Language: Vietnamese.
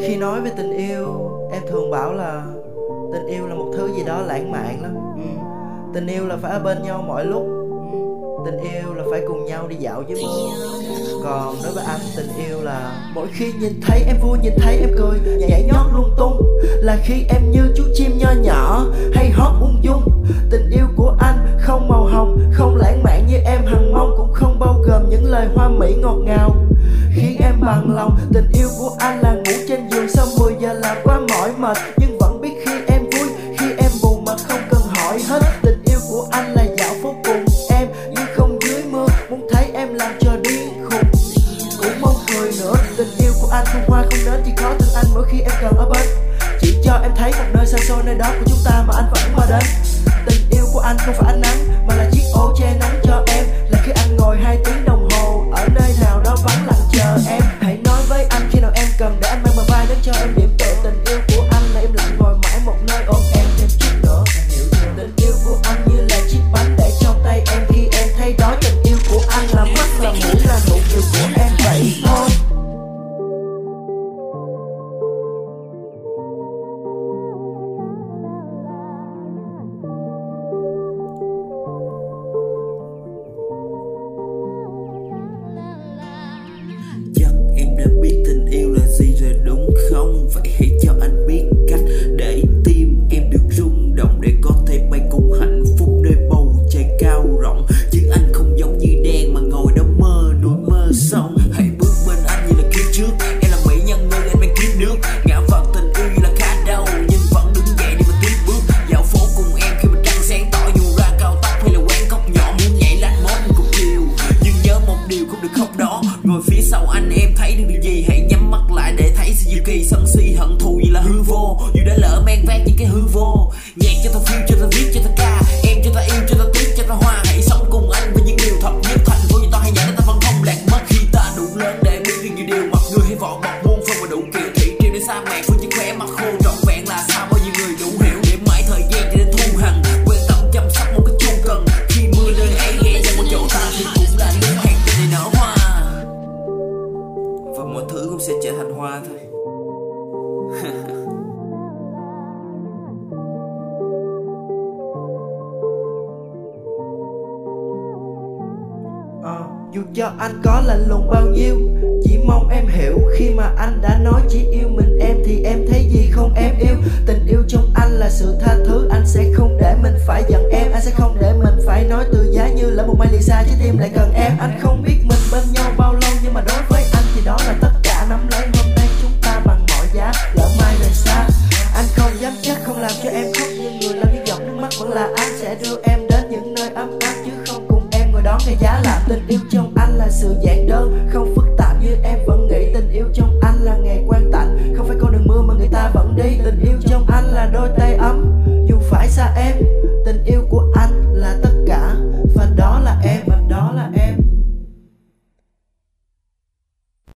khi nói về tình yêu em thường bảo là tình yêu là một thứ gì đó lãng mạn lắm. Ừ. tình yêu là phải ở bên nhau mọi lúc. Tình yêu là phải cùng nhau đi dạo dưới mưa còn đối với anh tình yêu là mỗi khi nhìn thấy em vui nhìn thấy em cười nhảy nhót lung tung. Là khi em như chú chim nho nhỏ hay hót ung dung. Tình yêu của anh không màu hồng không lãng mạn như em. Hằng mong cũng không bao gồm những lời hoa mỹ ngọt ngào. Khiến em bằng lòng tình yêu của anh là ngủ trên sau 10 giờ là quá mỏi mệt, nhưng vẫn biết khi em vui, khi em buồn mà không cần hỏi hết. Tình yêu của anh là dạo phố cùng em, nhưng không dưới mưa. Muốn thấy em làm cho điên khùng, cũng mong cười nữa. Tình yêu của anh không hoa không đến chỉ có tình anh mỗi khi em cần ở bên. Chỉ cho em thấy một nơi xa xôi nơi đó của chúng ta mà anh vẫn mơ đến. Tình yêu của anh không phải ánh nắng, mà là là của em vậy thôi Chắc em đã biết tình yêu là gì rồi đúng không? Vậy hãy sau anh em thấy được điều gì, Hãy nhắm mắt lại để thấy sự diệu kỳ Sân si hận thù gì là hư vô. Dù đã lỡ mang vác những cái hư vô dù cho anh có lạnh lùng bao nhiêu, Chỉ mong em hiểu. Khi mà anh đã nói chỉ yêu mình em Thì em thấy gì không em yêu. Tình yêu trong anh là sự tha thứ, Anh sẽ không để mình phải giận em. Anh sẽ không để mình phải nói từ giá như là một mai lìa xa, Trái tim lại cần em. Anh không biết mình bên nhau bao lâu, Nhưng mà đối với anh thì đó là tất cả Nắm lấy. Hôm nay chúng ta bằng mọi giá, Lỡ mai rời xa. Anh không dám chắc không làm cho em khóc, Nhưng người làm những giọt nước mắt vẫn là anh Sẽ đưa em yêu trong anh là sự giản đơn Không